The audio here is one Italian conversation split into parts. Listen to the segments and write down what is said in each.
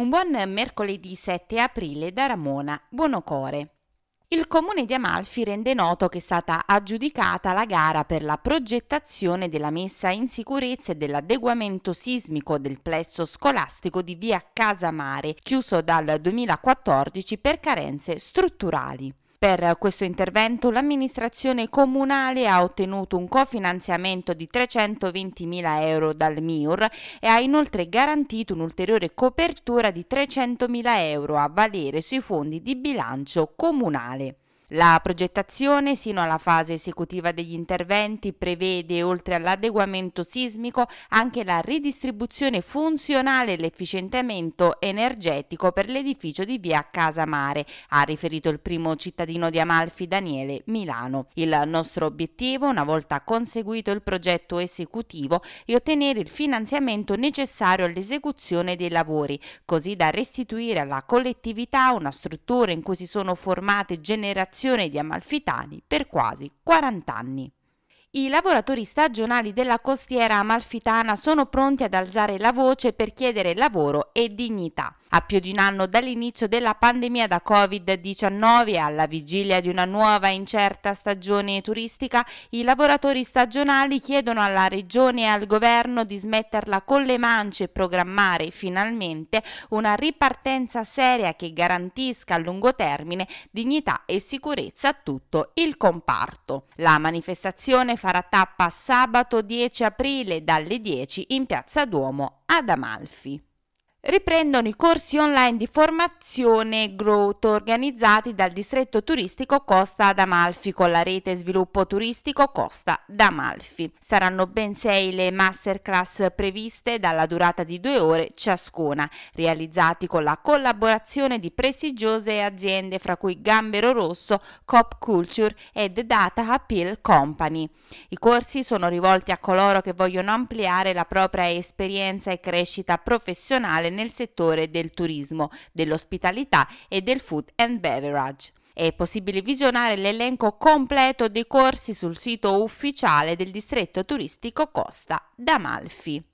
Un buon mercoledì 7 aprile da Ramona Buonocore. Il comune di Amalfi rende noto che è stata aggiudicata la gara per la progettazione della messa in sicurezza e dell'adeguamento sismico del plesso scolastico di via Casamare, chiuso dal 2014 per carenze strutturali. Per questo intervento l'amministrazione comunale ha ottenuto un cofinanziamento di 320.000 euro dal MIUR e ha inoltre garantito un'ulteriore copertura di 300.000 euro a valere sui fondi di bilancio comunale. La progettazione sino alla fase esecutiva degli interventi prevede, oltre all'adeguamento sismico, anche la ridistribuzione funzionale e l'efficientamento energetico per l'edificio di via Casamare, ha riferito il primo cittadino di Amalfi Daniele Milano. Il nostro obiettivo, una volta conseguito il progetto esecutivo, è ottenere il finanziamento necessario all'esecuzione dei lavori, così da restituire alla collettività una struttura in cui si sono formate generazioni di amalfitani per quasi 40 anni. I lavoratori stagionali della costiera amalfitana sono pronti ad alzare la voce per chiedere lavoro e dignità. A più di un anno dall'inizio della pandemia da Covid-19 alla vigilia di una nuova incerta stagione turistica, i lavoratori stagionali chiedono alla Regione e al Governo di smetterla con le mance e programmare finalmente una ripartenza seria che garantisca a lungo termine dignità e sicurezza a tutto il comparto. La manifestazione farà tappa sabato 10 aprile dalle 10 in Piazza Duomo ad Amalfi. Riprendono i corsi online di formazione Growth organizzati dal distretto turistico Costa d'Amalfi con la rete sviluppo turistico Costa d'Amalfi. Saranno ben sei le masterclass previste dalla durata di due ore ciascuna, realizzati con la collaborazione di prestigiose aziende fra cui Gambero Rosso, Cop Culture e The Data Appeal Company. I corsi sono rivolti a coloro che vogliono ampliare la propria esperienza e crescita professionale nel settore del turismo, dell'ospitalità e del food and beverage. È possibile visionare l'elenco completo dei corsi sul sito ufficiale del distretto turistico Costa d'Amalfi.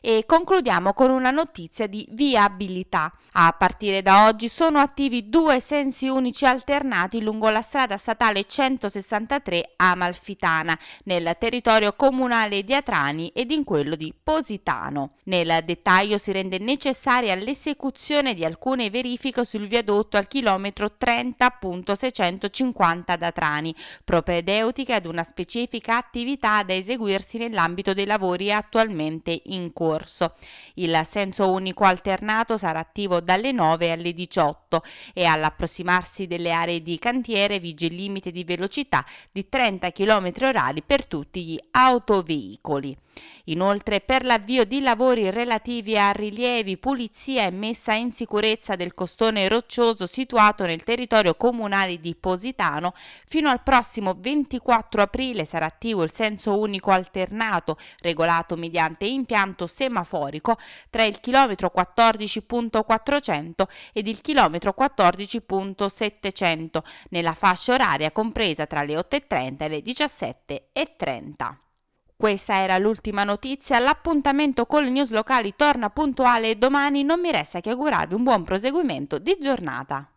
E concludiamo con una notizia di viabilità. A partire da oggi sono attivi due sensi unici alternati lungo la strada statale 163 Amalfitana, nel territorio comunale di Atrani ed in quello di Positano. Nel dettaglio si rende necessaria l'esecuzione di alcune verifiche sul viadotto al chilometro 30.650 ad Atrani, propedeutiche ad una specifica attività da eseguirsi nell'ambito dei lavori attualmente in corso corso. Il senso unico alternato sarà attivo dalle 9 alle 18 e all'approssimarsi delle aree di cantiere vige il limite di velocità di 30 km orari per tutti gli autoveicoli. Inoltre, per l'avvio di lavori relativi a rilievi, pulizia e messa in sicurezza del costone roccioso situato nel territorio comunale di Positano, fino al prossimo 24 aprile sarà attivo il senso unico alternato, regolato mediante impianto semaforico, tra il chilometro 14.400 ed il chilometro 14.700, nella fascia oraria compresa tra le 8.30 e le 17.30. Questa era l'ultima notizia, l'appuntamento con le news locali torna puntuale domani, non mi resta che augurarvi un buon proseguimento di giornata.